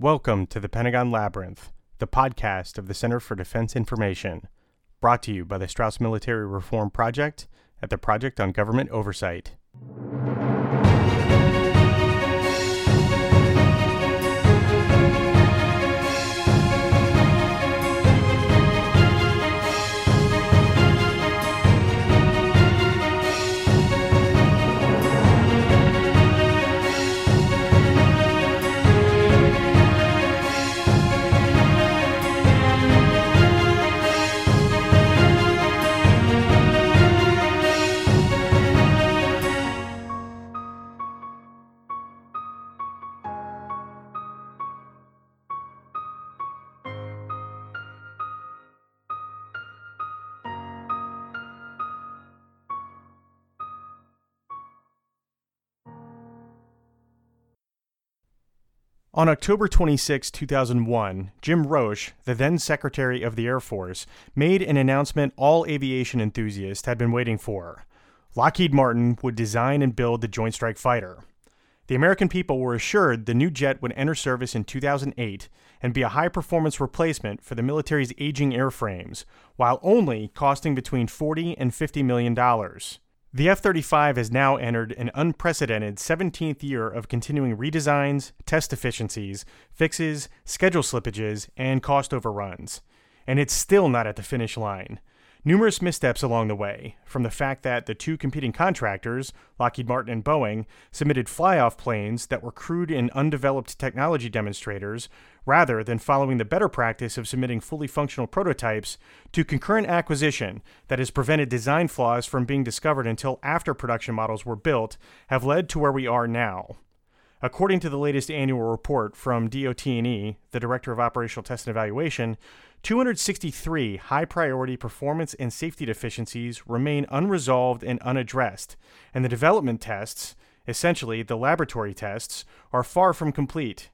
Welcome to the Pentagon Labyrinth, the podcast of the Center for Defense Information, brought to you by the Strauss Military Reform Project at the Project on Government Oversight. On October 26, 2001, Jim Roche, the then Secretary of the Air Force, made an announcement all aviation enthusiasts had been waiting for. Lockheed Martin would design and build the Joint Strike Fighter. The American people were assured the new jet would enter service in 2008 and be a high performance replacement for the military's aging airframes, while only costing between 40 and 50 million dollars. The F 35 has now entered an unprecedented 17th year of continuing redesigns, test efficiencies, fixes, schedule slippages, and cost overruns. And it's still not at the finish line. Numerous missteps along the way, from the fact that the two competing contractors, Lockheed Martin and Boeing, submitted fly off planes that were crude and undeveloped technology demonstrators, rather than following the better practice of submitting fully functional prototypes, to concurrent acquisition that has prevented design flaws from being discovered until after production models were built, have led to where we are now. According to the latest annual report from DOT&E, the Director of Operational Test and Evaluation, 263 high priority performance and safety deficiencies remain unresolved and unaddressed, and the development tests, essentially the laboratory tests, are far from complete.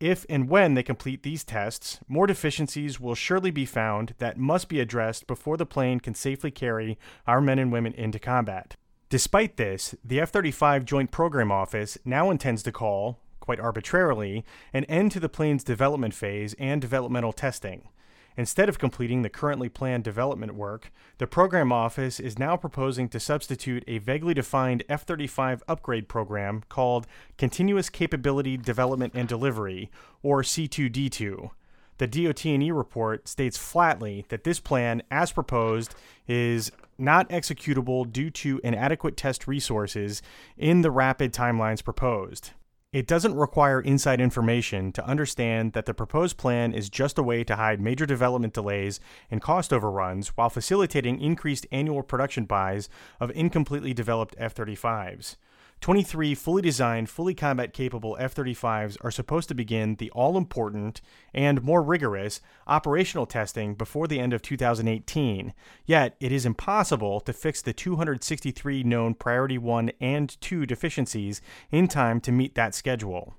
If and when they complete these tests, more deficiencies will surely be found that must be addressed before the plane can safely carry our men and women into combat. Despite this, the F 35 Joint Program Office now intends to call, quite arbitrarily, an end to the plane's development phase and developmental testing. Instead of completing the currently planned development work, the program office is now proposing to substitute a vaguely defined F 35 upgrade program called Continuous Capability Development and Delivery, or C2D2. The DOT&E report states flatly that this plan, as proposed, is not executable due to inadequate test resources in the rapid timelines proposed. It doesn't require inside information to understand that the proposed plan is just a way to hide major development delays and cost overruns while facilitating increased annual production buys of incompletely developed F 35s. 23 fully designed, fully combat capable F 35s are supposed to begin the all important and more rigorous operational testing before the end of 2018. Yet, it is impossible to fix the 263 known Priority 1 and 2 deficiencies in time to meet that schedule.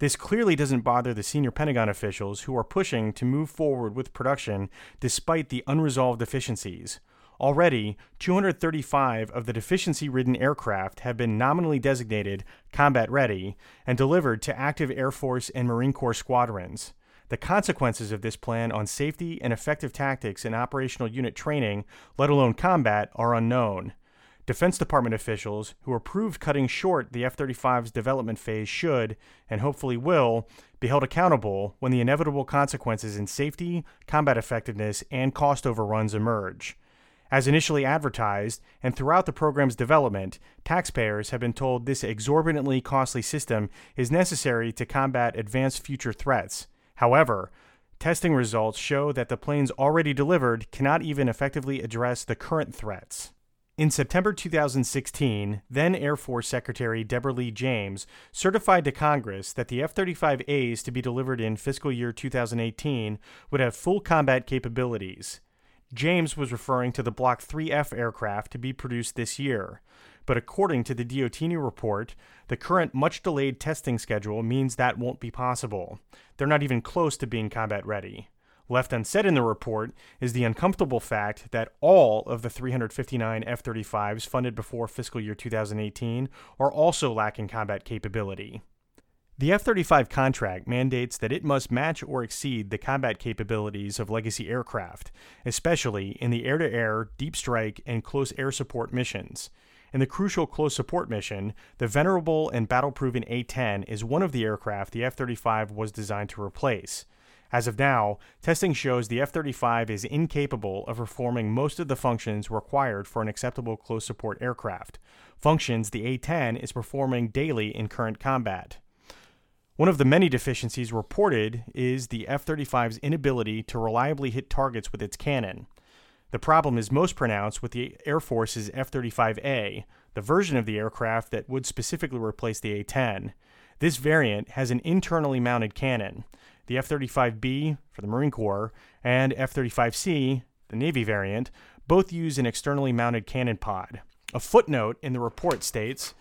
This clearly doesn't bother the senior Pentagon officials who are pushing to move forward with production despite the unresolved deficiencies. Already, 235 of the deficiency ridden aircraft have been nominally designated combat ready and delivered to active Air Force and Marine Corps squadrons. The consequences of this plan on safety and effective tactics and operational unit training, let alone combat, are unknown. Defense Department officials who approved cutting short the F 35's development phase should, and hopefully will, be held accountable when the inevitable consequences in safety, combat effectiveness, and cost overruns emerge. As initially advertised, and throughout the program's development, taxpayers have been told this exorbitantly costly system is necessary to combat advanced future threats. However, testing results show that the planes already delivered cannot even effectively address the current threats. In September 2016, then Air Force Secretary Deborah Lee James certified to Congress that the F 35As to be delivered in fiscal year 2018 would have full combat capabilities. James was referring to the Block 3F aircraft to be produced this year. But according to the DOT&E report, the current much delayed testing schedule means that won't be possible. They're not even close to being combat ready. Left unsaid in the report is the uncomfortable fact that all of the 359 F 35s funded before fiscal year 2018 are also lacking combat capability. The F 35 contract mandates that it must match or exceed the combat capabilities of legacy aircraft, especially in the air to air, deep strike, and close air support missions. In the crucial close support mission, the venerable and battle proven A 10 is one of the aircraft the F 35 was designed to replace. As of now, testing shows the F 35 is incapable of performing most of the functions required for an acceptable close support aircraft, functions the A 10 is performing daily in current combat. One of the many deficiencies reported is the F 35's inability to reliably hit targets with its cannon. The problem is most pronounced with the Air Force's F 35A, the version of the aircraft that would specifically replace the A 10. This variant has an internally mounted cannon. The F 35B for the Marine Corps and F 35C, the Navy variant, both use an externally mounted cannon pod. A footnote in the report states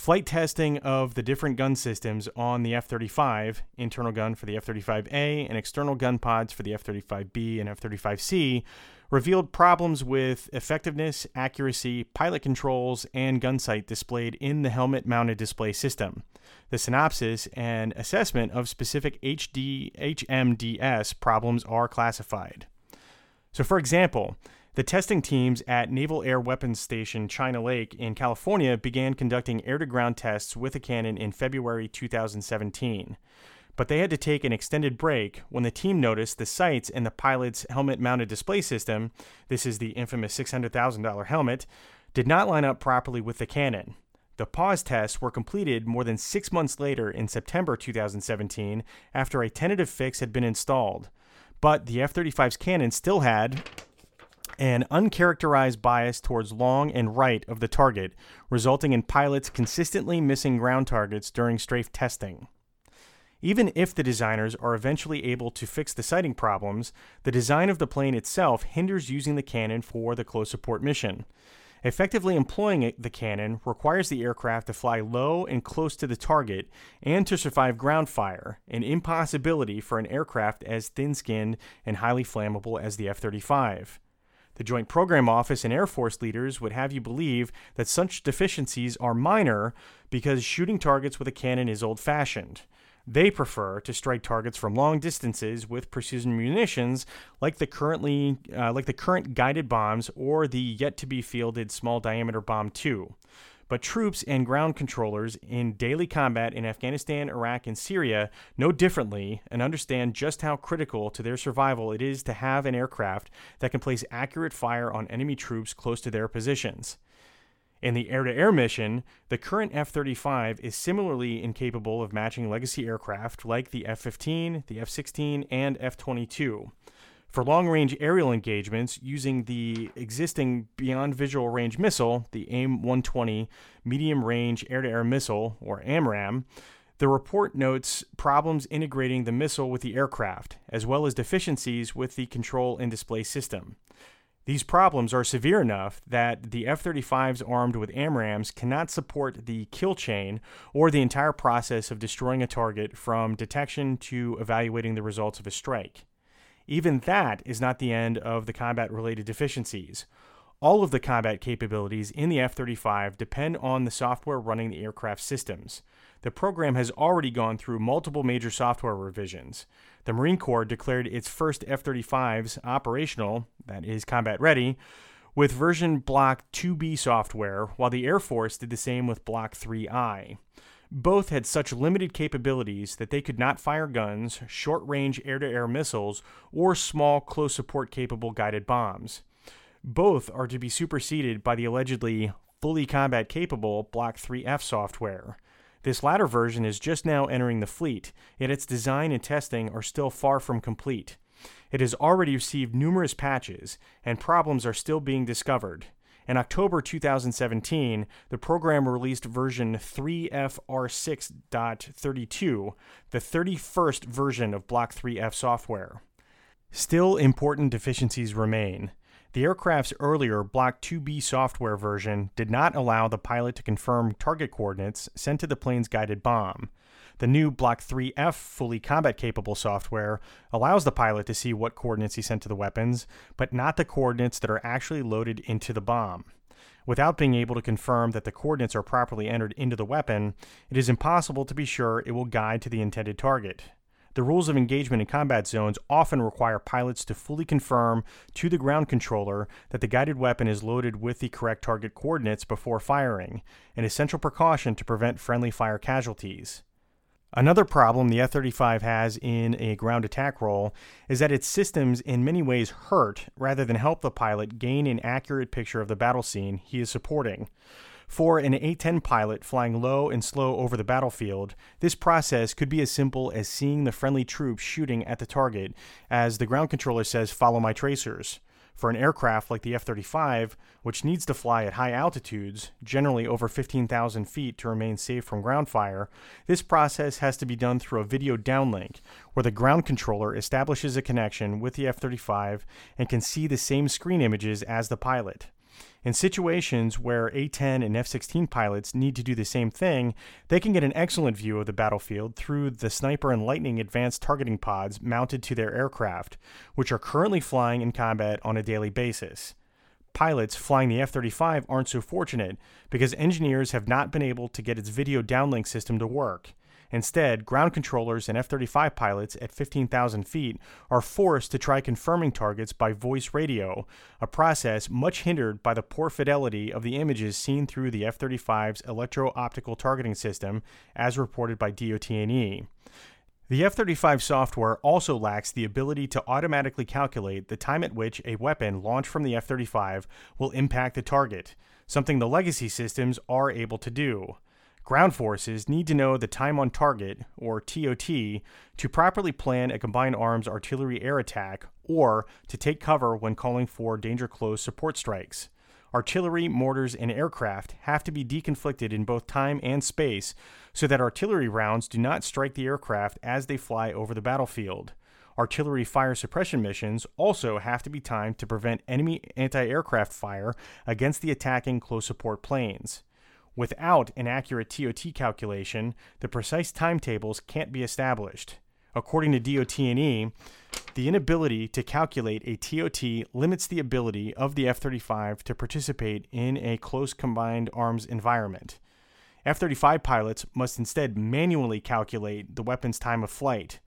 Flight testing of the different gun systems on the F 35, internal gun for the F 35A, and external gun pods for the F 35B and F 35C, revealed problems with effectiveness, accuracy, pilot controls, and gun sight displayed in the helmet mounted display system. The synopsis and assessment of specific HD, HMDS problems are classified. So, for example, the testing teams at Naval Air Weapons Station China Lake in California began conducting air to ground tests with a cannon in February 2017. But they had to take an extended break when the team noticed the sights in the pilot's helmet mounted display system this is the infamous $600,000 helmet did not line up properly with the cannon. The pause tests were completed more than six months later in September 2017 after a tentative fix had been installed. But the F 35's cannon still had an uncharacterized bias towards long and right of the target, resulting in pilots consistently missing ground targets during strafe testing. Even if the designers are eventually able to fix the sighting problems, the design of the plane itself hinders using the cannon for the close support mission. Effectively employing the cannon requires the aircraft to fly low and close to the target and to survive ground fire, an impossibility for an aircraft as thin skinned and highly flammable as the F 35. The Joint Program Office and Air Force leaders would have you believe that such deficiencies are minor because shooting targets with a cannon is old fashioned. They prefer to strike targets from long distances with precision munitions like the currently uh, like the current guided bombs or the yet to be fielded small diameter bomb 2. But troops and ground controllers in daily combat in Afghanistan, Iraq, and Syria know differently and understand just how critical to their survival it is to have an aircraft that can place accurate fire on enemy troops close to their positions. In the air to air mission, the current F 35 is similarly incapable of matching legacy aircraft like the F 15, the F 16, and F 22. For long range aerial engagements using the existing Beyond Visual Range missile, the AIM 120 Medium Range Air to Air Missile, or AMRAAM, the report notes problems integrating the missile with the aircraft, as well as deficiencies with the control and display system. These problems are severe enough that the F 35s armed with AMRAAMs cannot support the kill chain or the entire process of destroying a target from detection to evaluating the results of a strike. Even that is not the end of the combat related deficiencies. All of the combat capabilities in the F 35 depend on the software running the aircraft systems. The program has already gone through multiple major software revisions. The Marine Corps declared its first F 35s operational, that is, combat ready, with version Block 2B software, while the Air Force did the same with Block 3I. Both had such limited capabilities that they could not fire guns, short range air to air missiles, or small close support capable guided bombs. Both are to be superseded by the allegedly fully combat capable Block 3F software. This latter version is just now entering the fleet, yet its design and testing are still far from complete. It has already received numerous patches, and problems are still being discovered. In October 2017, the program released version 3FR6.32, the 31st version of Block 3F software. Still, important deficiencies remain. The aircraft's earlier Block 2B software version did not allow the pilot to confirm target coordinates sent to the plane's guided bomb. The new Block 3F fully combat capable software allows the pilot to see what coordinates he sent to the weapons, but not the coordinates that are actually loaded into the bomb. Without being able to confirm that the coordinates are properly entered into the weapon, it is impossible to be sure it will guide to the intended target. The rules of engagement in combat zones often require pilots to fully confirm to the ground controller that the guided weapon is loaded with the correct target coordinates before firing, an essential precaution to prevent friendly fire casualties. Another problem the F 35 has in a ground attack role is that its systems in many ways hurt rather than help the pilot gain an accurate picture of the battle scene he is supporting. For an A 10 pilot flying low and slow over the battlefield, this process could be as simple as seeing the friendly troops shooting at the target as the ground controller says, Follow my tracers. For an aircraft like the F 35, which needs to fly at high altitudes, generally over 15,000 feet to remain safe from ground fire, this process has to be done through a video downlink, where the ground controller establishes a connection with the F 35 and can see the same screen images as the pilot. In situations where A 10 and F 16 pilots need to do the same thing, they can get an excellent view of the battlefield through the Sniper and Lightning advanced targeting pods mounted to their aircraft, which are currently flying in combat on a daily basis. Pilots flying the F 35 aren't so fortunate because engineers have not been able to get its video downlink system to work. Instead, ground controllers and F 35 pilots at 15,000 feet are forced to try confirming targets by voice radio, a process much hindered by the poor fidelity of the images seen through the F 35's electro optical targeting system, as reported by DOT&E. The F 35 software also lacks the ability to automatically calculate the time at which a weapon launched from the F 35 will impact the target, something the legacy systems are able to do. Ground forces need to know the time on target, or TOT, to properly plan a combined arms artillery air attack or to take cover when calling for danger close support strikes. Artillery, mortars, and aircraft have to be deconflicted in both time and space so that artillery rounds do not strike the aircraft as they fly over the battlefield. Artillery fire suppression missions also have to be timed to prevent enemy anti aircraft fire against the attacking close support planes. Without an accurate TOT calculation, the precise timetables can't be established. According to DOT&E, the inability to calculate a TOT limits the ability of the F-35 to participate in a close combined arms environment. F-35 pilots must instead manually calculate the weapon's time of flight.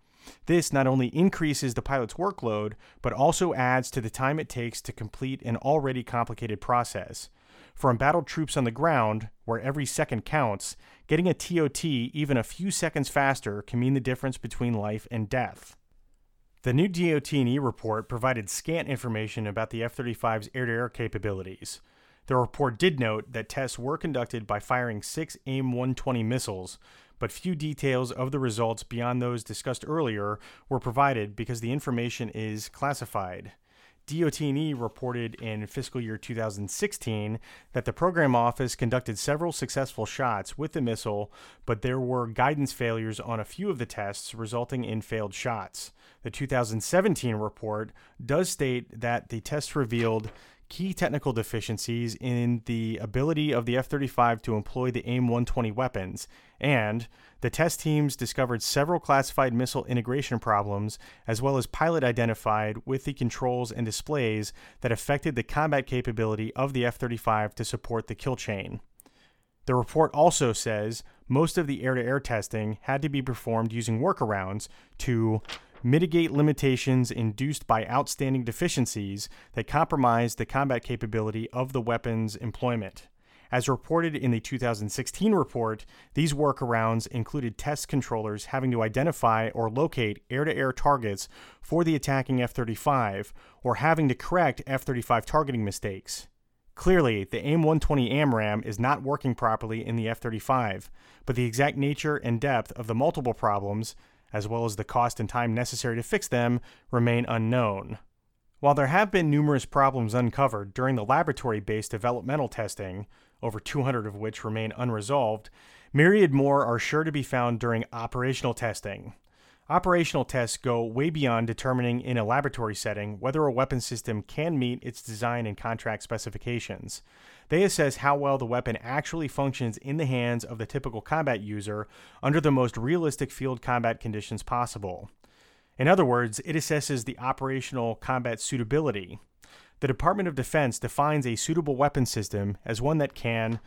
This not only increases the pilot's workload, but also adds to the time it takes to complete an already complicated process. For embattled troops on the ground, where every second counts, getting a TOT even a few seconds faster can mean the difference between life and death. The new DOT&E report provided scant information about the F-35's air-to-air capabilities. The report did note that tests were conducted by firing six AIM-120 missiles, but few details of the results beyond those discussed earlier were provided because the information is classified. DOT&E reported in fiscal year 2016 that the program office conducted several successful shots with the missile, but there were guidance failures on a few of the tests, resulting in failed shots. The 2017 report does state that the tests revealed key technical deficiencies in the ability of the F 35 to employ the AIM 120 weapons, and the test teams discovered several classified missile integration problems, as well as pilot identified with the controls and displays that affected the combat capability of the F 35 to support the kill chain. The report also says most of the air to air testing had to be performed using workarounds to mitigate limitations induced by outstanding deficiencies that compromise the combat capability of the weapon's employment. As reported in the 2016 report, these workarounds included test controllers having to identify or locate air to air targets for the attacking F 35 or having to correct F 35 targeting mistakes. Clearly, the AIM 120 AMRAAM is not working properly in the F 35, but the exact nature and depth of the multiple problems as well as the cost and time necessary to fix them, remain unknown. While there have been numerous problems uncovered during the laboratory based developmental testing, over 200 of which remain unresolved, myriad more are sure to be found during operational testing. Operational tests go way beyond determining in a laboratory setting whether a weapon system can meet its design and contract specifications. They assess how well the weapon actually functions in the hands of the typical combat user under the most realistic field combat conditions possible. In other words, it assesses the operational combat suitability. the Department of Defense defines a suitable weapon system as one that can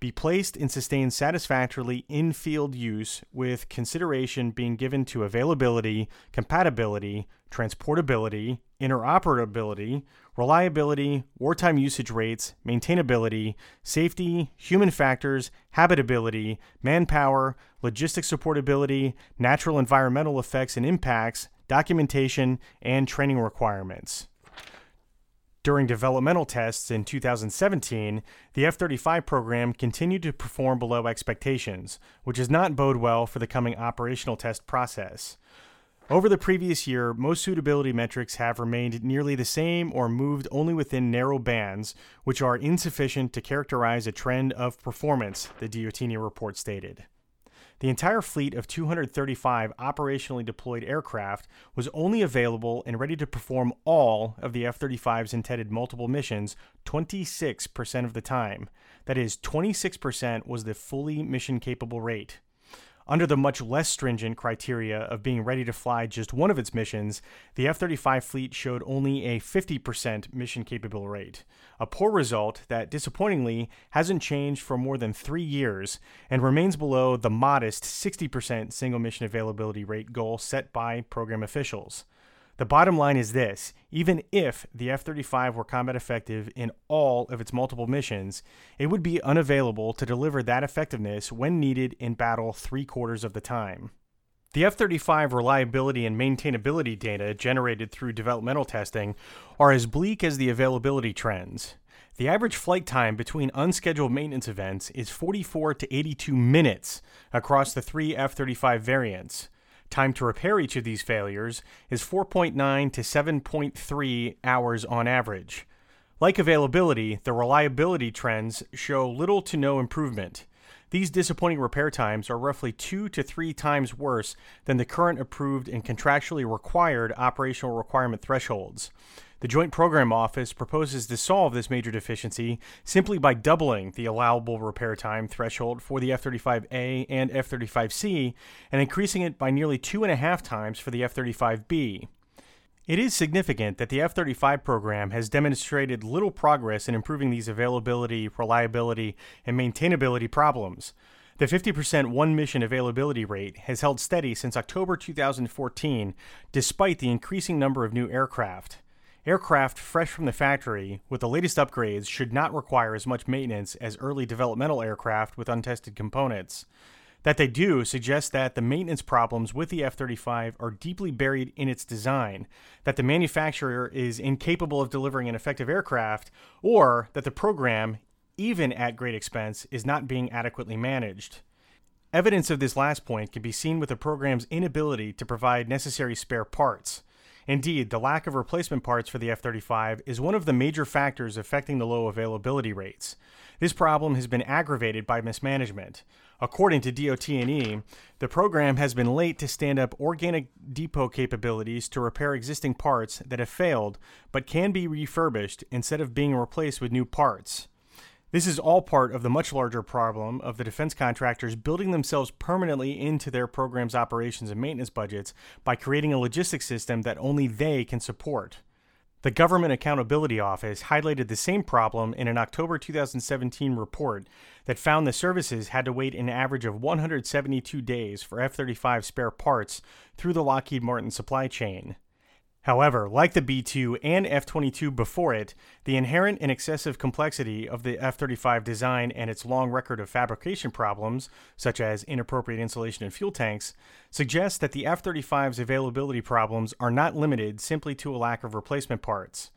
be placed and sustained satisfactorily in field use with consideration being given to availability, compatibility, transportability, interoperability, reliability, wartime usage rates, maintainability, safety, human factors, habitability, manpower, logistic supportability, natural environmental effects and impacts, documentation, and training requirements. During developmental tests in 2017, the F 35 program continued to perform below expectations, which does not bode well for the coming operational test process. Over the previous year, most suitability metrics have remained nearly the same or moved only within narrow bands, which are insufficient to characterize a trend of performance, the DOT&E report stated. The entire fleet of 235 operationally deployed aircraft was only available and ready to perform all of the F 35's intended multiple missions 26% of the time. That is, 26% was the fully mission capable rate. Under the much less stringent criteria of being ready to fly just one of its missions, the F 35 fleet showed only a 50% mission capable rate, a poor result that disappointingly hasn't changed for more than three years and remains below the modest 60% single mission availability rate goal set by program officials. The bottom line is this even if the F 35 were combat effective in all of its multiple missions, it would be unavailable to deliver that effectiveness when needed in battle three quarters of the time. The F 35 reliability and maintainability data generated through developmental testing are as bleak as the availability trends. The average flight time between unscheduled maintenance events is 44 to 82 minutes across the three F 35 variants. Time to repair each of these failures is 4.9 to 7.3 hours on average. Like availability, the reliability trends show little to no improvement. These disappointing repair times are roughly two to three times worse than the current approved and contractually required operational requirement thresholds. The Joint Program Office proposes to solve this major deficiency simply by doubling the allowable repair time threshold for the F 35A and F 35C and increasing it by nearly two and a half times for the F 35B. It is significant that the F 35 program has demonstrated little progress in improving these availability, reliability, and maintainability problems. The 50% one mission availability rate has held steady since October 2014, despite the increasing number of new aircraft. Aircraft fresh from the factory with the latest upgrades should not require as much maintenance as early developmental aircraft with untested components. That they do suggests that the maintenance problems with the F 35 are deeply buried in its design, that the manufacturer is incapable of delivering an effective aircraft, or that the program, even at great expense, is not being adequately managed. Evidence of this last point can be seen with the program's inability to provide necessary spare parts. Indeed, the lack of replacement parts for the F 35 is one of the major factors affecting the low availability rates. This problem has been aggravated by mismanagement. According to DOT&E, the program has been late to stand up organic depot capabilities to repair existing parts that have failed but can be refurbished instead of being replaced with new parts. This is all part of the much larger problem of the defense contractors building themselves permanently into their program's operations and maintenance budgets by creating a logistics system that only they can support. The Government Accountability Office highlighted the same problem in an October 2017 report that found the services had to wait an average of 172 days for F 35 spare parts through the Lockheed Martin supply chain. However, like the B 2 and F 22 before it, the inherent and excessive complexity of the F 35 design and its long record of fabrication problems, such as inappropriate insulation in fuel tanks, suggests that the F 35's availability problems are not limited simply to a lack of replacement parts.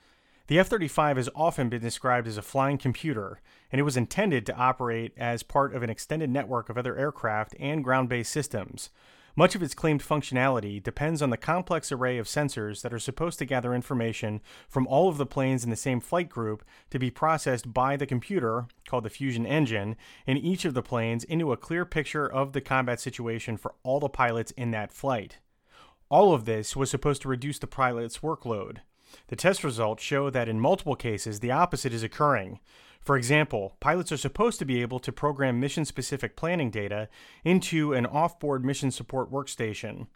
The F 35 has often been described as a flying computer, and it was intended to operate as part of an extended network of other aircraft and ground based systems. Much of its claimed functionality depends on the complex array of sensors that are supposed to gather information from all of the planes in the same flight group to be processed by the computer, called the Fusion Engine, in each of the planes into a clear picture of the combat situation for all the pilots in that flight. All of this was supposed to reduce the pilot's workload. The test results show that in multiple cases the opposite is occurring. For example, pilots are supposed to be able to program mission specific planning data into an off-board mission support workstation.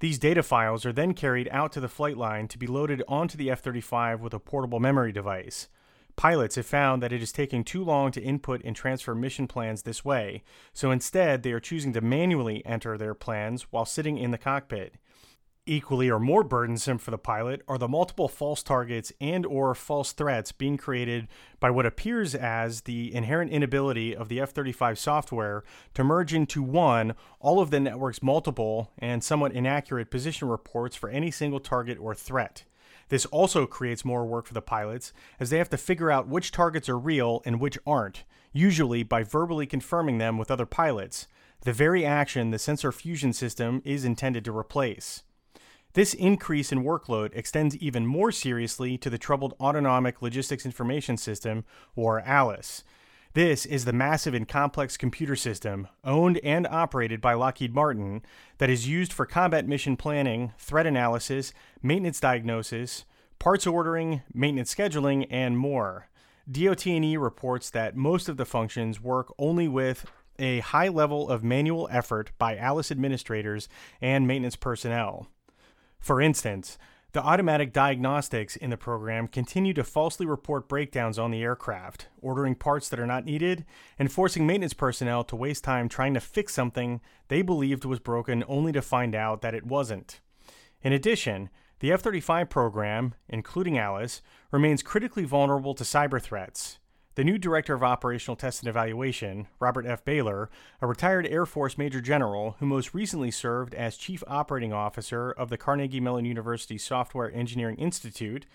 These data files are then carried out to the flight line to be loaded onto the F 35 with a portable memory device. Pilots have found that it is taking too long to input and transfer mission plans this way, so instead they are choosing to manually enter their plans while sitting in the cockpit. Equally or more burdensome for the pilot are the multiple false targets and or false threats being created by what appears as the inherent inability of the F-35 software to merge into one all of the network's multiple and somewhat inaccurate position reports for any single target or threat. This also creates more work for the pilots as they have to figure out which targets are real and which aren't, usually by verbally confirming them with other pilots, the very action the sensor fusion system is intended to replace. This increase in workload extends even more seriously to the troubled Autonomic Logistics Information System, or ALIS. This is the massive and complex computer system, owned and operated by Lockheed Martin, that is used for combat mission planning, threat analysis, maintenance diagnosis, parts ordering, maintenance scheduling, and more. DOT&E reports that most of the functions work only with a high level of manual effort by ALIS administrators and maintenance personnel. For instance, the automatic diagnostics in the program continue to falsely report breakdowns on the aircraft, ordering parts that are not needed, and forcing maintenance personnel to waste time trying to fix something they believed was broken only to find out that it wasn't. In addition, the F 35 program, including ALIS, remains critically vulnerable to cyber threats, the new director of operational test and evaluation, Robert F. Behler, a retired Air Force Major General who most recently served as Chief Operating Officer of the Carnegie Mellon University Software Engineering Institute,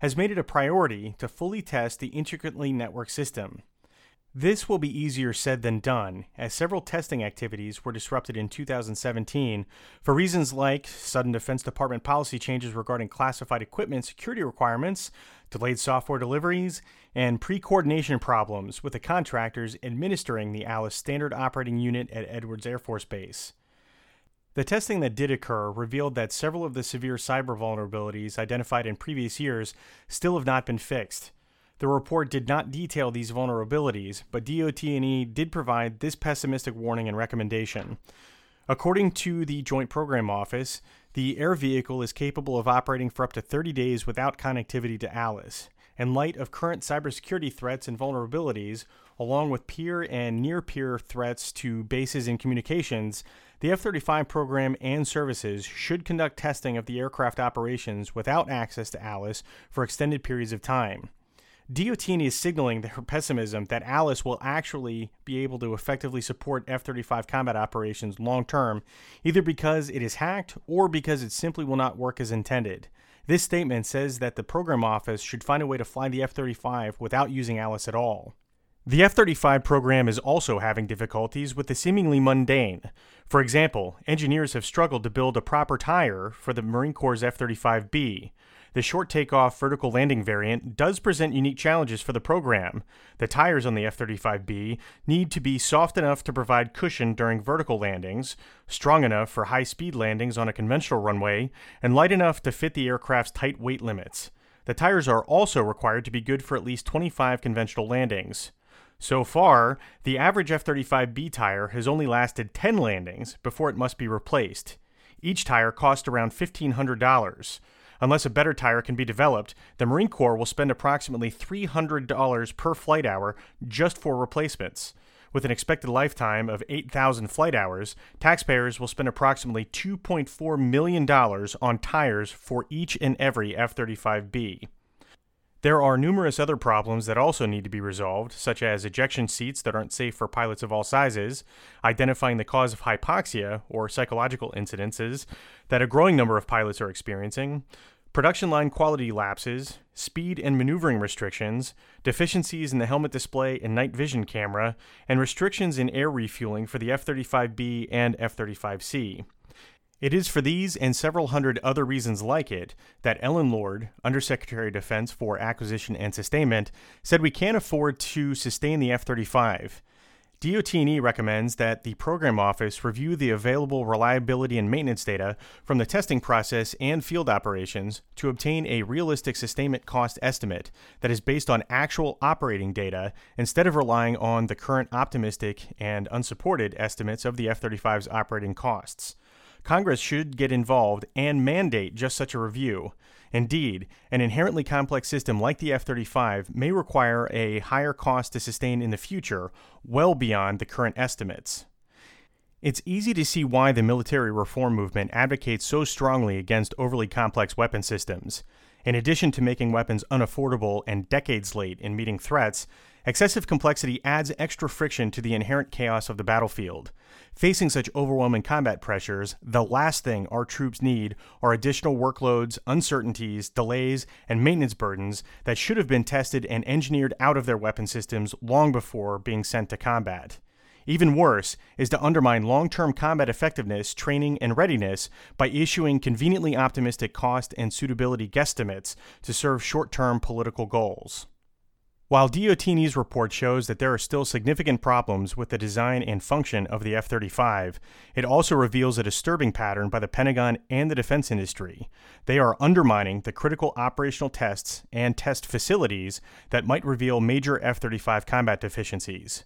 has made it a priority to fully test the intricately networked system. This will be easier said than done, as several testing activities were disrupted in 2017 for reasons like sudden Defense Department policy changes regarding classified equipment security requirements, delayed software deliveries, and pre coordination problems with the contractors administering the ALIS Standard Operating Unit at Edwards Air Force Base. The testing that did occur revealed that several of the severe cyber vulnerabilities identified in previous years still have not been fixed the report did not detail these vulnerabilities, but DOT&E did provide this pessimistic warning and recommendation. According to the Joint Program Office, the air vehicle is capable of operating for up to 30 days without connectivity to ALIS. In light of current cybersecurity threats and vulnerabilities, along with peer and near peer threats to bases and communications, the F 35 program and services should conduct testing of the aircraft operations without access to ALIS for extended periods of time. DOT&E is signaling their pessimism that ALIS will actually be able to effectively support F 35 combat operations long term, either because it is hacked or because it simply will not work as intended. This statement says that the program office should find a way to fly the F 35 without using ALIS at all. The F 35 program is also having difficulties with the seemingly mundane. For example, engineers have struggled to build a proper tire for the Marine Corps' F 35B. The short takeoff vertical landing variant does present unique challenges for the program. The tires on the F 35B need to be soft enough to provide cushion during vertical landings, strong enough for high speed landings on a conventional runway, and light enough to fit the aircraft's tight weight limits. The tires are also required to be good for at least 25 conventional landings. So far, the average F 35B tire has only lasted 10 landings before it must be replaced. Each tire cost around $1,500. Unless a better tire can be developed, the Marine Corps will spend approximately $300 per flight hour just for replacements. With an expected lifetime of 8,000 flight hours, taxpayers will spend approximately $2.4 million on tires for each and every F 35B. There are numerous other problems that also need to be resolved, such as ejection seats that aren't safe for pilots of all sizes, identifying the cause of hypoxia or psychological incidences that a growing number of pilots are experiencing, production line quality lapses, speed and maneuvering restrictions, deficiencies in the helmet display and night vision camera, and restrictions in air refueling for the F 35B and F 35C. It is for these and several hundred other reasons like it that Ellen Lord, Undersecretary of Defense for Acquisition and Sustainment, said we can't afford to sustain the F 35. DOT&E recommends that the program office review the available reliability and maintenance data from the testing process and field operations to obtain a realistic sustainment cost estimate that is based on actual operating data instead of relying on the current optimistic and unsupported estimates of the F 35's operating costs. Congress should get involved and mandate just such a review. Indeed, an inherently complex system like the F 35 may require a higher cost to sustain in the future, well beyond the current estimates. It's easy to see why the military reform movement advocates so strongly against overly complex weapon systems. In addition to making weapons unaffordable and decades late in meeting threats, excessive complexity adds extra friction to the inherent chaos of the battlefield. Facing such overwhelming combat pressures, the last thing our troops need are additional workloads, uncertainties, delays, and maintenance burdens that should have been tested and engineered out of their weapon systems long before being sent to combat. Even worse is to undermine long term combat effectiveness, training, and readiness by issuing conveniently optimistic cost and suitability guesstimates to serve short term political goals. While DOT&E's report shows that there are still significant problems with the design and function of the F 35, it also reveals a disturbing pattern by the Pentagon and the defense industry. They are undermining the critical operational tests and test facilities that might reveal major F 35 combat deficiencies.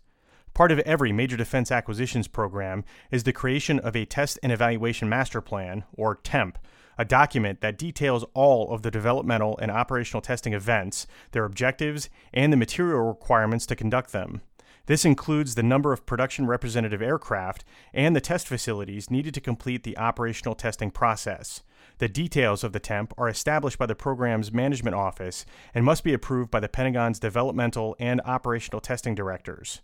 Part of every major defense acquisitions program is the creation of a Test and Evaluation Master Plan, or TEMP, a document that details all of the developmental and operational testing events, their objectives, and the material requirements to conduct them. This includes the number of production representative aircraft and the test facilities needed to complete the operational testing process. The details of the TEMP are established by the program's management office and must be approved by the Pentagon's developmental and operational testing directors.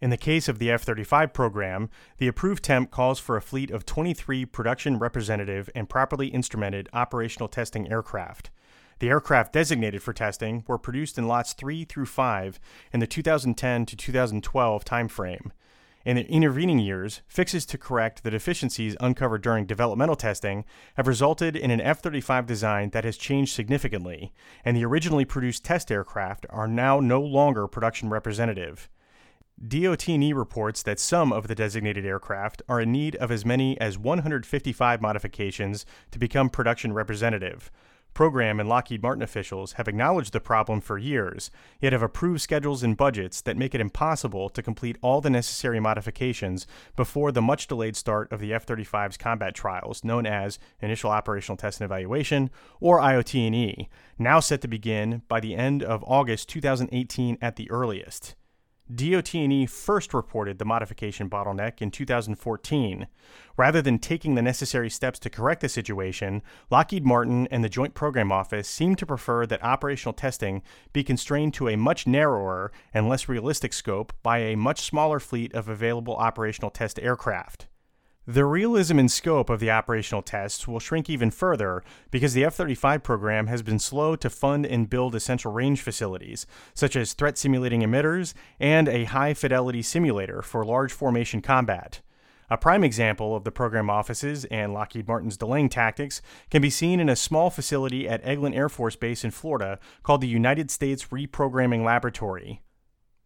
In the case of the F 35 program, the approved TEMP calls for a fleet of 23 production representative and properly instrumented operational testing aircraft. The aircraft designated for testing were produced in lots 3 through 5 in the 2010 to 2012 timeframe. In the intervening years, fixes to correct the deficiencies uncovered during developmental testing have resulted in an F 35 design that has changed significantly, and the originally produced test aircraft are now no longer production representative. DOT&E reports that some of the designated aircraft are in need of as many as 155 modifications to become production representative. Program and Lockheed Martin officials have acknowledged the problem for years, yet have approved schedules and budgets that make it impossible to complete all the necessary modifications before the much delayed start of the F 35's combat trials, known as Initial Operational Test and Evaluation, or IOT&E, now set to begin by the end of August 2018 at the earliest. DOT&E first reported the modification bottleneck in 2014. Rather than taking the necessary steps to correct the situation, Lockheed Martin and the Joint Program Office seem to prefer that operational testing be constrained to a much narrower and less realistic scope by a much smaller fleet of available operational test aircraft. The realism and scope of the operational tests will shrink even further because the F 35 program has been slow to fund and build essential range facilities, such as threat simulating emitters and a high fidelity simulator for large formation combat. A prime example of the program offices and Lockheed Martin's delaying tactics can be seen in a small facility at Eglin Air Force Base in Florida called the United States Reprogramming Laboratory.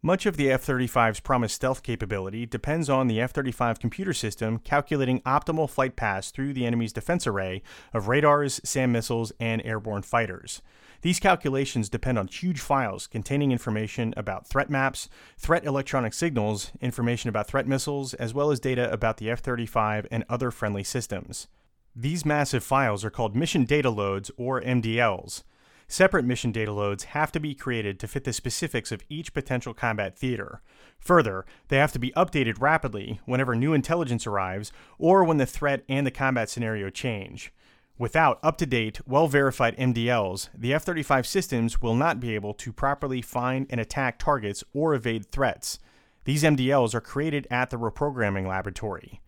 Much of the F 35's promised stealth capability depends on the F 35 computer system calculating optimal flight paths through the enemy's defense array of radars, SAM missiles, and airborne fighters. These calculations depend on huge files containing information about threat maps, threat electronic signals, information about threat missiles, as well as data about the F 35 and other friendly systems. These massive files are called mission data loads, or MDLs. Separate mission data loads have to be created to fit the specifics of each potential combat theater. Further, they have to be updated rapidly whenever new intelligence arrives or when the threat and the combat scenario change. Without up to date, well verified MDLs, the F 35 systems will not be able to properly find and attack targets or evade threats. These MDLs are created at the reprogramming laboratory.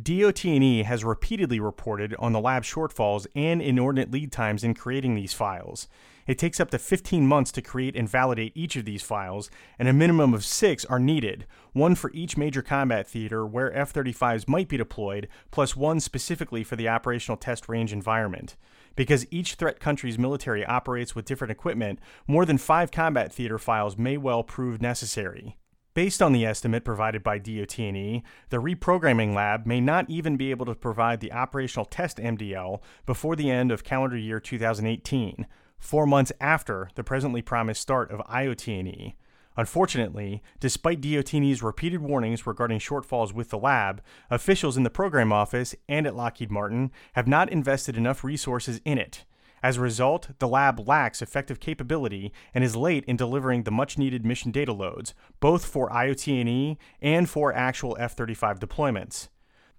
DOT&E has repeatedly reported on the lab shortfalls and inordinate lead times in creating these files. It takes up to 15 months to create and validate each of these files, and a minimum of six are needed one for each major combat theater where F 35s might be deployed, plus one specifically for the operational test range environment. Because each threat country's military operates with different equipment, more than five combat theater files may well prove necessary. Based on the estimate provided by DOT&E, the reprogramming lab may not even be able to provide the operational test MDL before the end of calendar year 2018, four months after the presently promised start of IOT&E. Unfortunately, despite DOT&E's repeated warnings regarding shortfalls with the lab, officials in the program office and at Lockheed Martin have not invested enough resources in it. As a result, the lab lacks effective capability and is late in delivering the much needed mission data loads, both for IOT&E and for actual F-35 deployments.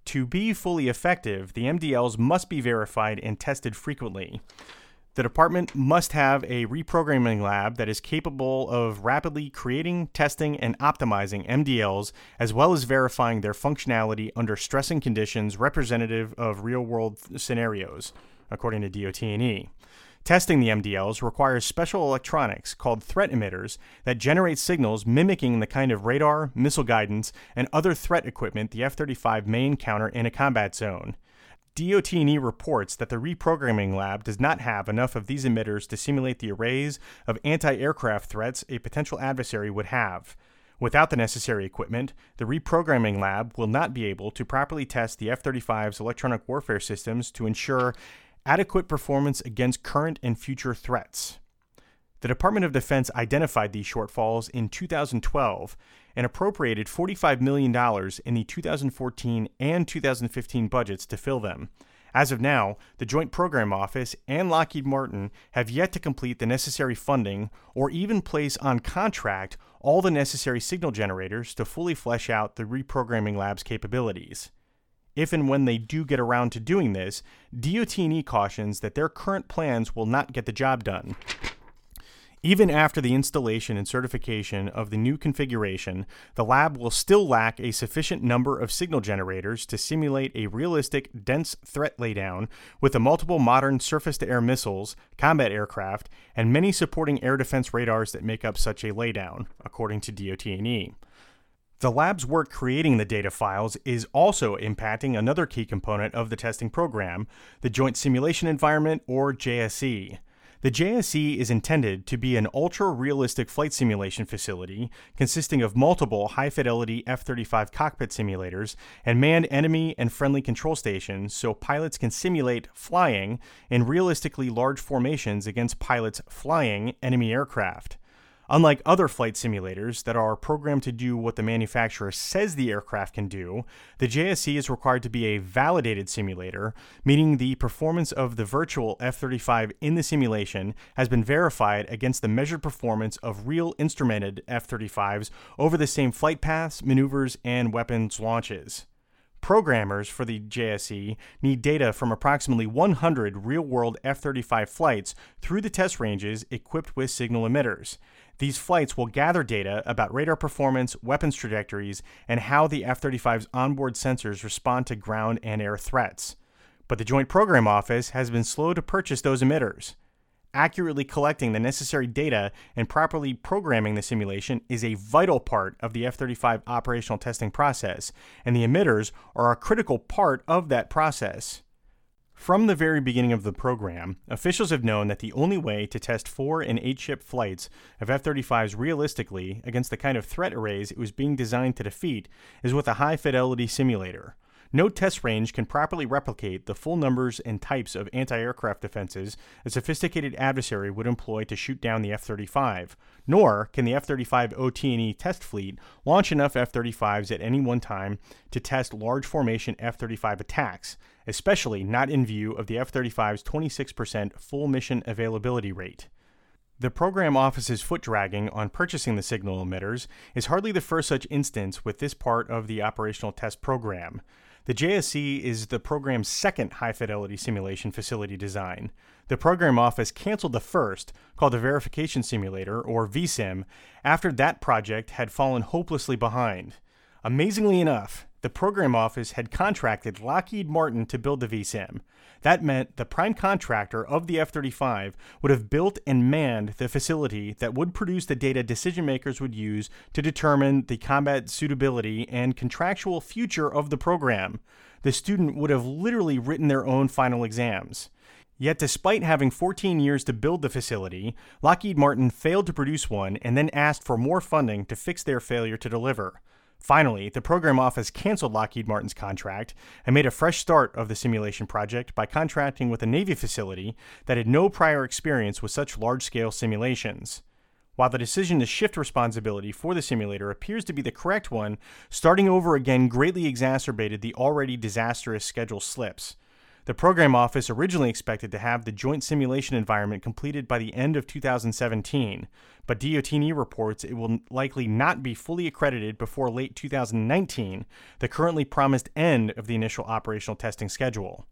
To be fully effective, the MDLs must be verified and tested frequently. The department must have a reprogramming lab that is capable of rapidly creating, testing, and optimizing MDLs, as well as verifying their functionality under stressing conditions representative of real world scenarios, according to DOT&E. Testing the MDLs requires special electronics called threat emitters that generate signals mimicking the kind of radar, missile guidance, and other threat equipment the F 35 may encounter in a combat zone. DOT&E reports that the reprogramming lab does not have enough of these emitters to simulate the arrays of anti-aircraft threats a potential adversary would have. Without the necessary equipment, the reprogramming lab will not be able to properly test the F 35's electronic warfare systems to ensure adequate performance against current and future threats. The Department of Defense identified these shortfalls in 2012 and appropriated $45 million in the 2014 and 2015 budgets to fill them. As of now, the Joint Program Office and Lockheed Martin have yet to complete the necessary funding or even place on contract all the necessary signal generators to fully flesh out the reprogramming lab's capabilities. If and when they do get around to doing this, DOT&E cautions that their current plans will not get the job done. Even after the installation and certification of the new configuration, the lab will still lack a sufficient number of signal generators to simulate a realistic, dense threat laydown with the multiple modern surface to air missiles, combat aircraft, and many supporting air defense radars that make up such a laydown, according to DOT&E. The lab's work creating the data files is also impacting another key component of the testing program, the Joint Simulation Environment, or JSE. The JSE is intended to be an ultra realistic flight simulation facility consisting of multiple high fidelity F 35 cockpit simulators and manned enemy and friendly control stations so pilots can simulate flying in realistically large formations against pilots flying enemy aircraft. Unlike other flight simulators that are programmed to do what the manufacturer says the aircraft can do, the JSE is required to be a validated simulator, meaning the performance of the virtual F 35 in the simulation has been verified against the measured performance of real instrumented F 35s over the same flight paths, maneuvers, and weapons launches. Programmers for the JSE need data from approximately 100 real world F 35 flights through the test ranges equipped with signal emitters. These flights will gather data about radar performance, weapons trajectories, and how the F 35's onboard sensors respond to ground and air threats. But the Joint Program Office has been slow to purchase those emitters. Accurately collecting the necessary data and properly programming the simulation is a vital part of the F 35 operational testing process, and the emitters are a critical part of that process. From the very beginning of the program, officials have known that the only way to test four and eight ship flights of F 35s realistically against the kind of threat arrays it was being designed to defeat is with a high fidelity simulator. No test range can properly replicate the full numbers and types of anti aircraft defenses a sophisticated adversary would employ to shoot down the F 35, nor can the F 35 OT&E test fleet launch enough F 35s at any one time to test large formation F 35 attacks, especially not in view of the F 35's 26% full mission availability rate. The program office's foot dragging on purchasing the signal emitters is hardly the first such instance with this part of the operational test program. The JSE is the program's second high fidelity simulation facility design. The program office canceled the first, called the Verification Simulator, or VSIM, after that project had fallen hopelessly behind. Amazingly enough, the program office had contracted Lockheed Martin to build the VSIM. That meant the prime contractor of the F 35 would have built and manned the facility that would produce the data decision makers would use to determine the combat suitability and contractual future of the program. The student would have literally written their own final exams. Yet, despite having 14 years to build the facility, Lockheed Martin failed to produce one and then asked for more funding to fix their failure to deliver. Finally, the program office canceled Lockheed Martin's contract and made a fresh start of the simulation project by contracting with a Navy facility that had no prior experience with such large scale simulations. While the decision to shift responsibility for the simulator appears to be the correct one, starting over again greatly exacerbated the already disastrous schedule slips. The program office originally expected to have the joint simulation environment completed by the end of 2017, but DOT&E reports it will likely not be fully accredited before late 2019, the currently promised end of the initial operational testing schedule.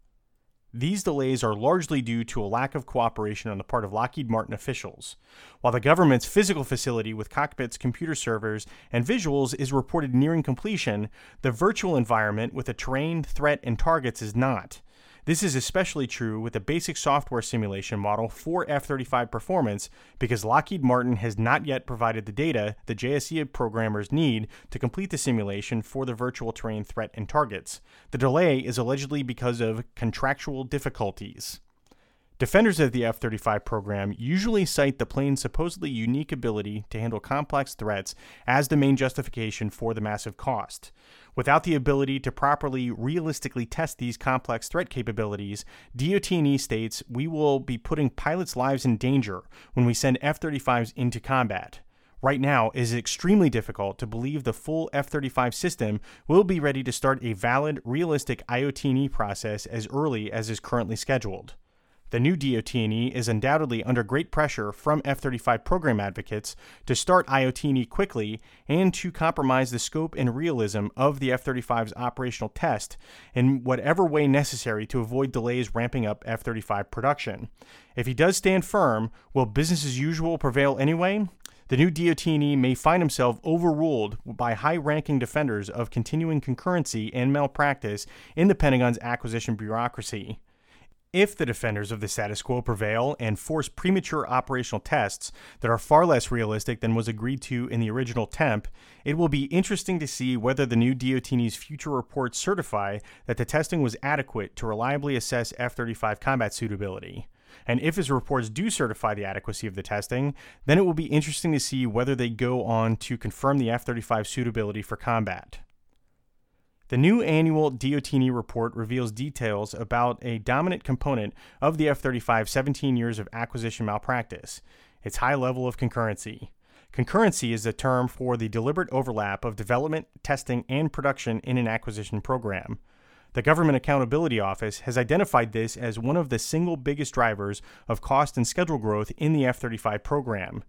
These delays are largely due to a lack of cooperation on the part of Lockheed Martin officials. While the government's physical facility with cockpits, computer servers, and visuals is reported nearing completion, the virtual environment with a terrain, threat, and targets is not. This is especially true with the basic software simulation model for F 35 performance because Lockheed Martin has not yet provided the data the JSE programmers need to complete the simulation for the virtual terrain threat and targets. The delay is allegedly because of contractual difficulties. Defenders of the F 35 program usually cite the plane's supposedly unique ability to handle complex threats as the main justification for the massive cost. Without the ability to properly realistically test these complex threat capabilities, DOT&E states we will be putting pilots' lives in danger when we send F-35s into combat. Right now, it is extremely difficult to believe the full F 35 system will be ready to start a valid, realistic IOT&E process as early as is currently scheduled. The new DOT&E is undoubtedly under great pressure from F-35 program advocates to start IOT&E quickly and to compromise the scope and realism of the F-35's operational test in whatever way necessary to avoid delays ramping up F-35 production. If he does stand firm, will business as usual prevail anyway? The new DOT&E may find himself overruled by high-ranking defenders of continuing concurrency and malpractice in the Pentagon's acquisition bureaucracy. If the defenders of the status quo prevail and force premature operational tests that are far less realistic than was agreed to in the original TEMP, it will be interesting to see whether the new DOT&E's future reports certify that the testing was adequate to reliably assess F 35 combat suitability. And if his reports do certify the adequacy of the testing, then it will be interesting to see whether they go on to confirm the F 35 suitability for combat. The new annual DOT&E report reveals details about a dominant component of the F-35's 17 years of acquisition malpractice, its high level of concurrency. Concurrency is a term for the deliberate overlap of development, testing, and production in an acquisition program. The Government Accountability Office has identified this as one of the single biggest drivers of cost and schedule growth in the F 35 program.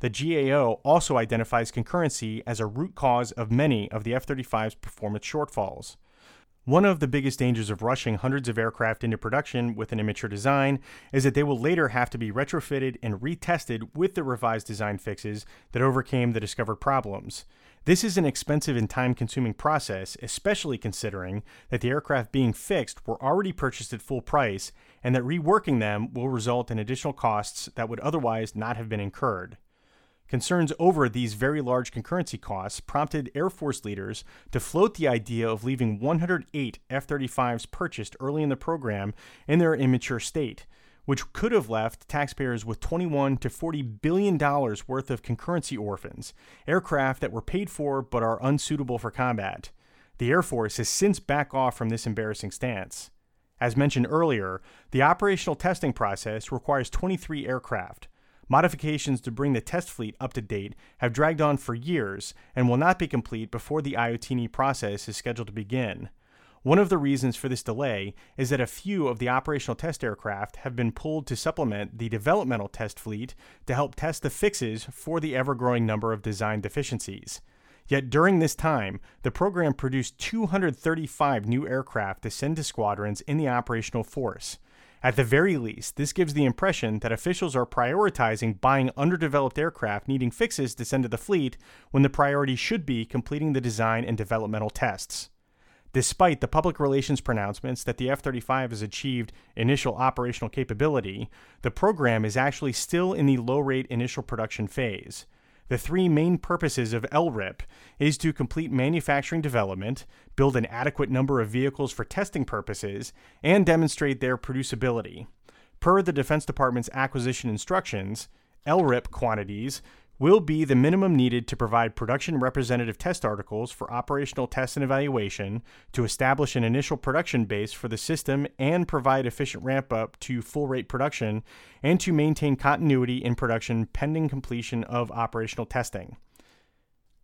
The GAO also identifies concurrency as a root cause of many of the F 35's performance shortfalls. One of the biggest dangers of rushing hundreds of aircraft into production with an immature design is that they will later have to be retrofitted and retested with the revised design fixes that overcame the discovered problems. This is an expensive and time consuming process, especially considering that the aircraft being fixed were already purchased at full price and that reworking them will result in additional costs that would otherwise not have been incurred. Concerns over these very large concurrency costs prompted Air Force leaders to float the idea of leaving 108 F 35s purchased early in the program in their immature state, which could have left taxpayers with 21 to 40 billion dollars worth of concurrency orphans, aircraft that were paid for but are unsuitable for combat. The Air Force has since backed off from this embarrassing stance. As mentioned earlier, the operational testing process requires 23 aircraft, Modifications to bring the test fleet up to date have dragged on for years and will not be complete before the IOT&E process is scheduled to begin. One of the reasons for this delay is that a few of the operational test aircraft have been pulled to supplement the developmental test fleet to help test the fixes for the ever growing number of design deficiencies. Yet during this time, the program produced 235 new aircraft to send to squadrons in the operational force. At the very least, this gives the impression that officials are prioritizing buying underdeveloped aircraft needing fixes to send to the fleet when the priority should be completing the design and developmental tests. Despite the public relations pronouncements that the F 35 has achieved initial operational capability, the program is actually still in the low rate initial production phase. The three main purposes of LRIP is to complete manufacturing development, build an adequate number of vehicles for testing purposes, and demonstrate their producibility. Per the Defense Department's acquisition instructions, LRIP quantities will be the minimum needed to provide production representative test articles for operational test and evaluation, to establish an initial production base for the system and provide efficient ramp up to full rate production, and to maintain continuity in production pending completion of operational testing.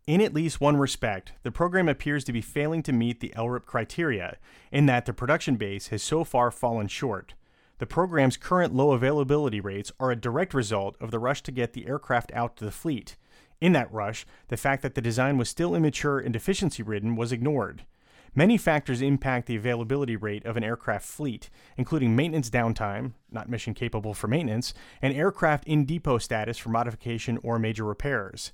In at least one respect, the program appears to be failing to meet the LRIP criteria, in that the production base has so far fallen short. The program's current low availability rates are a direct result of the rush to get the aircraft out to the fleet. In that rush, the fact that the design was still immature and deficiency ridden was ignored. Many factors impact the availability rate of an aircraft fleet, including maintenance downtime, not mission capable for maintenance, and aircraft in depot status for modification or major repairs.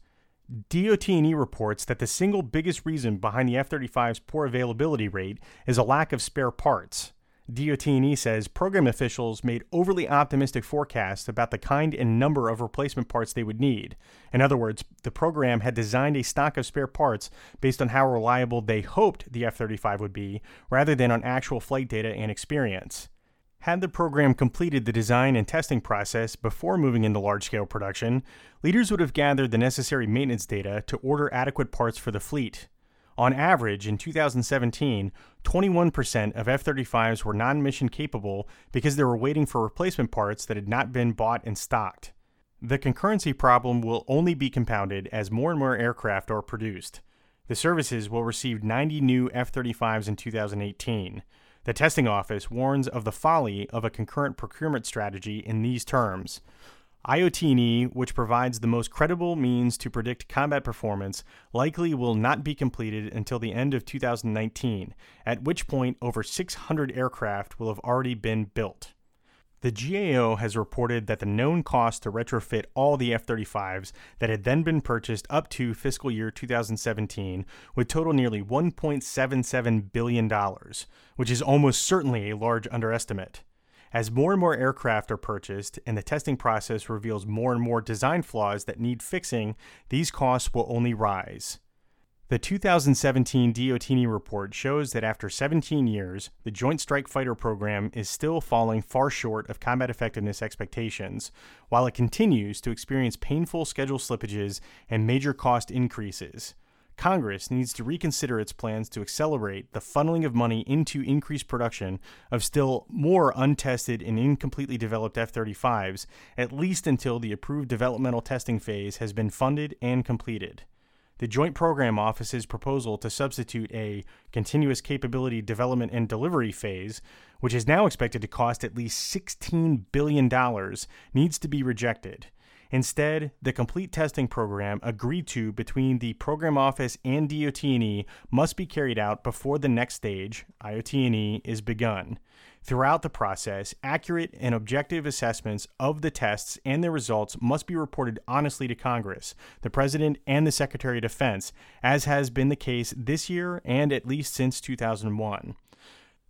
DOT&E reports that the single biggest reason behind the F-35's poor availability rate is a lack of spare parts. DOT&E says program officials made overly optimistic forecasts about the kind and number of replacement parts they would need. In other words, the program had designed a stock of spare parts based on how reliable they hoped the F-35 would be, rather than on actual flight data and experience. Had the program completed the design and testing process before moving into large-scale production, leaders would have gathered the necessary maintenance data to order adequate parts for the fleet. On average, in 2017, 21% of F 35s were non mission capable because they were waiting for replacement parts that had not been bought and stocked. The concurrency problem will only be compounded as more and more aircraft are produced. The services will receive 90 new F 35s in 2018. The testing office warns of the folly of a concurrent procurement strategy in these terms. IOT&E, which provides the most credible means to predict combat performance, likely will not be completed until the end of 2019, at which point over 600 aircraft will have already been built. The GAO has reported that the known cost to retrofit all the F 35s that had then been purchased up to fiscal year 2017 would total nearly $1.77 billion, which is almost certainly a large underestimate. As more and more aircraft are purchased and the testing process reveals more and more design flaws that need fixing, these costs will only rise. The 2017 DOT&E report shows that after 17 years, the Joint Strike Fighter program is still falling far short of combat effectiveness expectations, while it continues to experience painful schedule slippages and major cost increases. Congress needs to reconsider its plans to accelerate the funneling of money into increased production of still more untested and incompletely developed F 35s, at least until the approved developmental testing phase has been funded and completed. The Joint Program Office's proposal to substitute a continuous capability development and delivery phase, which is now expected to cost at least $16 billion, needs to be rejected. Instead, the complete testing program agreed to between the program office and DOT&E must be carried out before the next stage, IOT&E, is begun. Throughout the process, accurate and objective assessments of the tests and their results must be reported honestly to Congress, the President, and the Secretary of Defense, as has been the case this year and at least since 2001.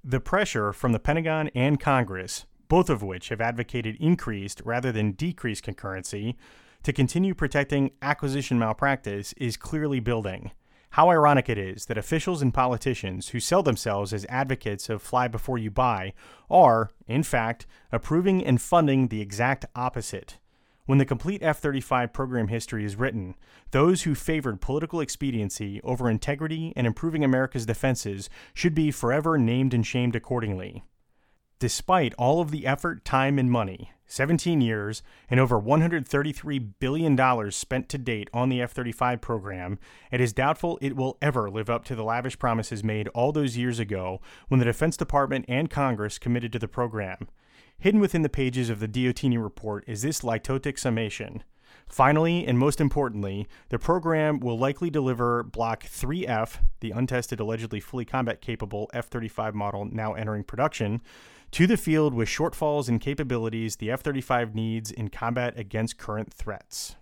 The pressure from the Pentagon and Congress both of which have advocated increased rather than decreased concurrency, to continue protecting acquisition malpractice is clearly building. How ironic it is that officials and politicians who sell themselves as advocates of fly before you buy are, in fact, approving and funding the exact opposite. When the complete F 35 program history is written, those who favored political expediency over integrity and improving America's defenses should be forever named and shamed accordingly. Despite all of the effort, time, and money, 17 years, and over $133 billion spent to date on the F 35 program, it is doubtful it will ever live up to the lavish promises made all those years ago when the Defense Department and Congress committed to the program. Hidden within the pages of the DOT&E report is this litotic summation. Finally, and most importantly, the program will likely deliver Block 3F, the untested, allegedly fully combat capable F 35 model now entering production, to the field with shortfalls in capabilities the F 35 needs in combat against current threats.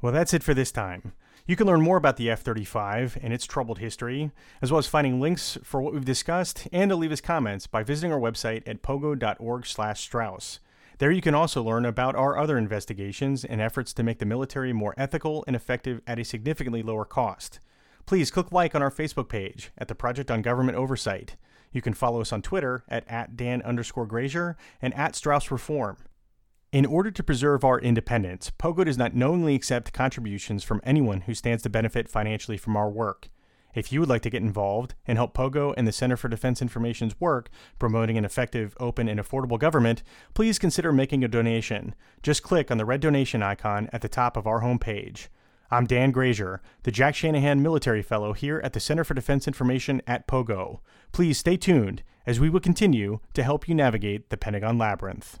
Well, that's it for this time. You can learn more about the F 35 and its troubled history, as well as finding links for what we've discussed and to leave us comments by visiting our website at pogo.org/slash Straus. There you can also learn about our other investigations and efforts to make the military more ethical and effective at a significantly lower cost. Please click like on our Facebook page at the Project on Government Oversight. You can follow us on Twitter at, at Dan underscore Grazier and at Straus Reform. In order to preserve our independence, Pogo does not knowingly accept contributions from anyone who stands to benefit financially from our work. If you would like to get involved and help Pogo and the Center for Defense Information's work promoting an effective, open, and affordable government, please consider making a donation. Just click on the red donation icon at the top of our homepage. I'm Dan Grazier, the Jack Shanahan Military Fellow here at the Center for Defense Information at Pogo. Please stay tuned as we will continue to help you navigate the Pentagon Labyrinth.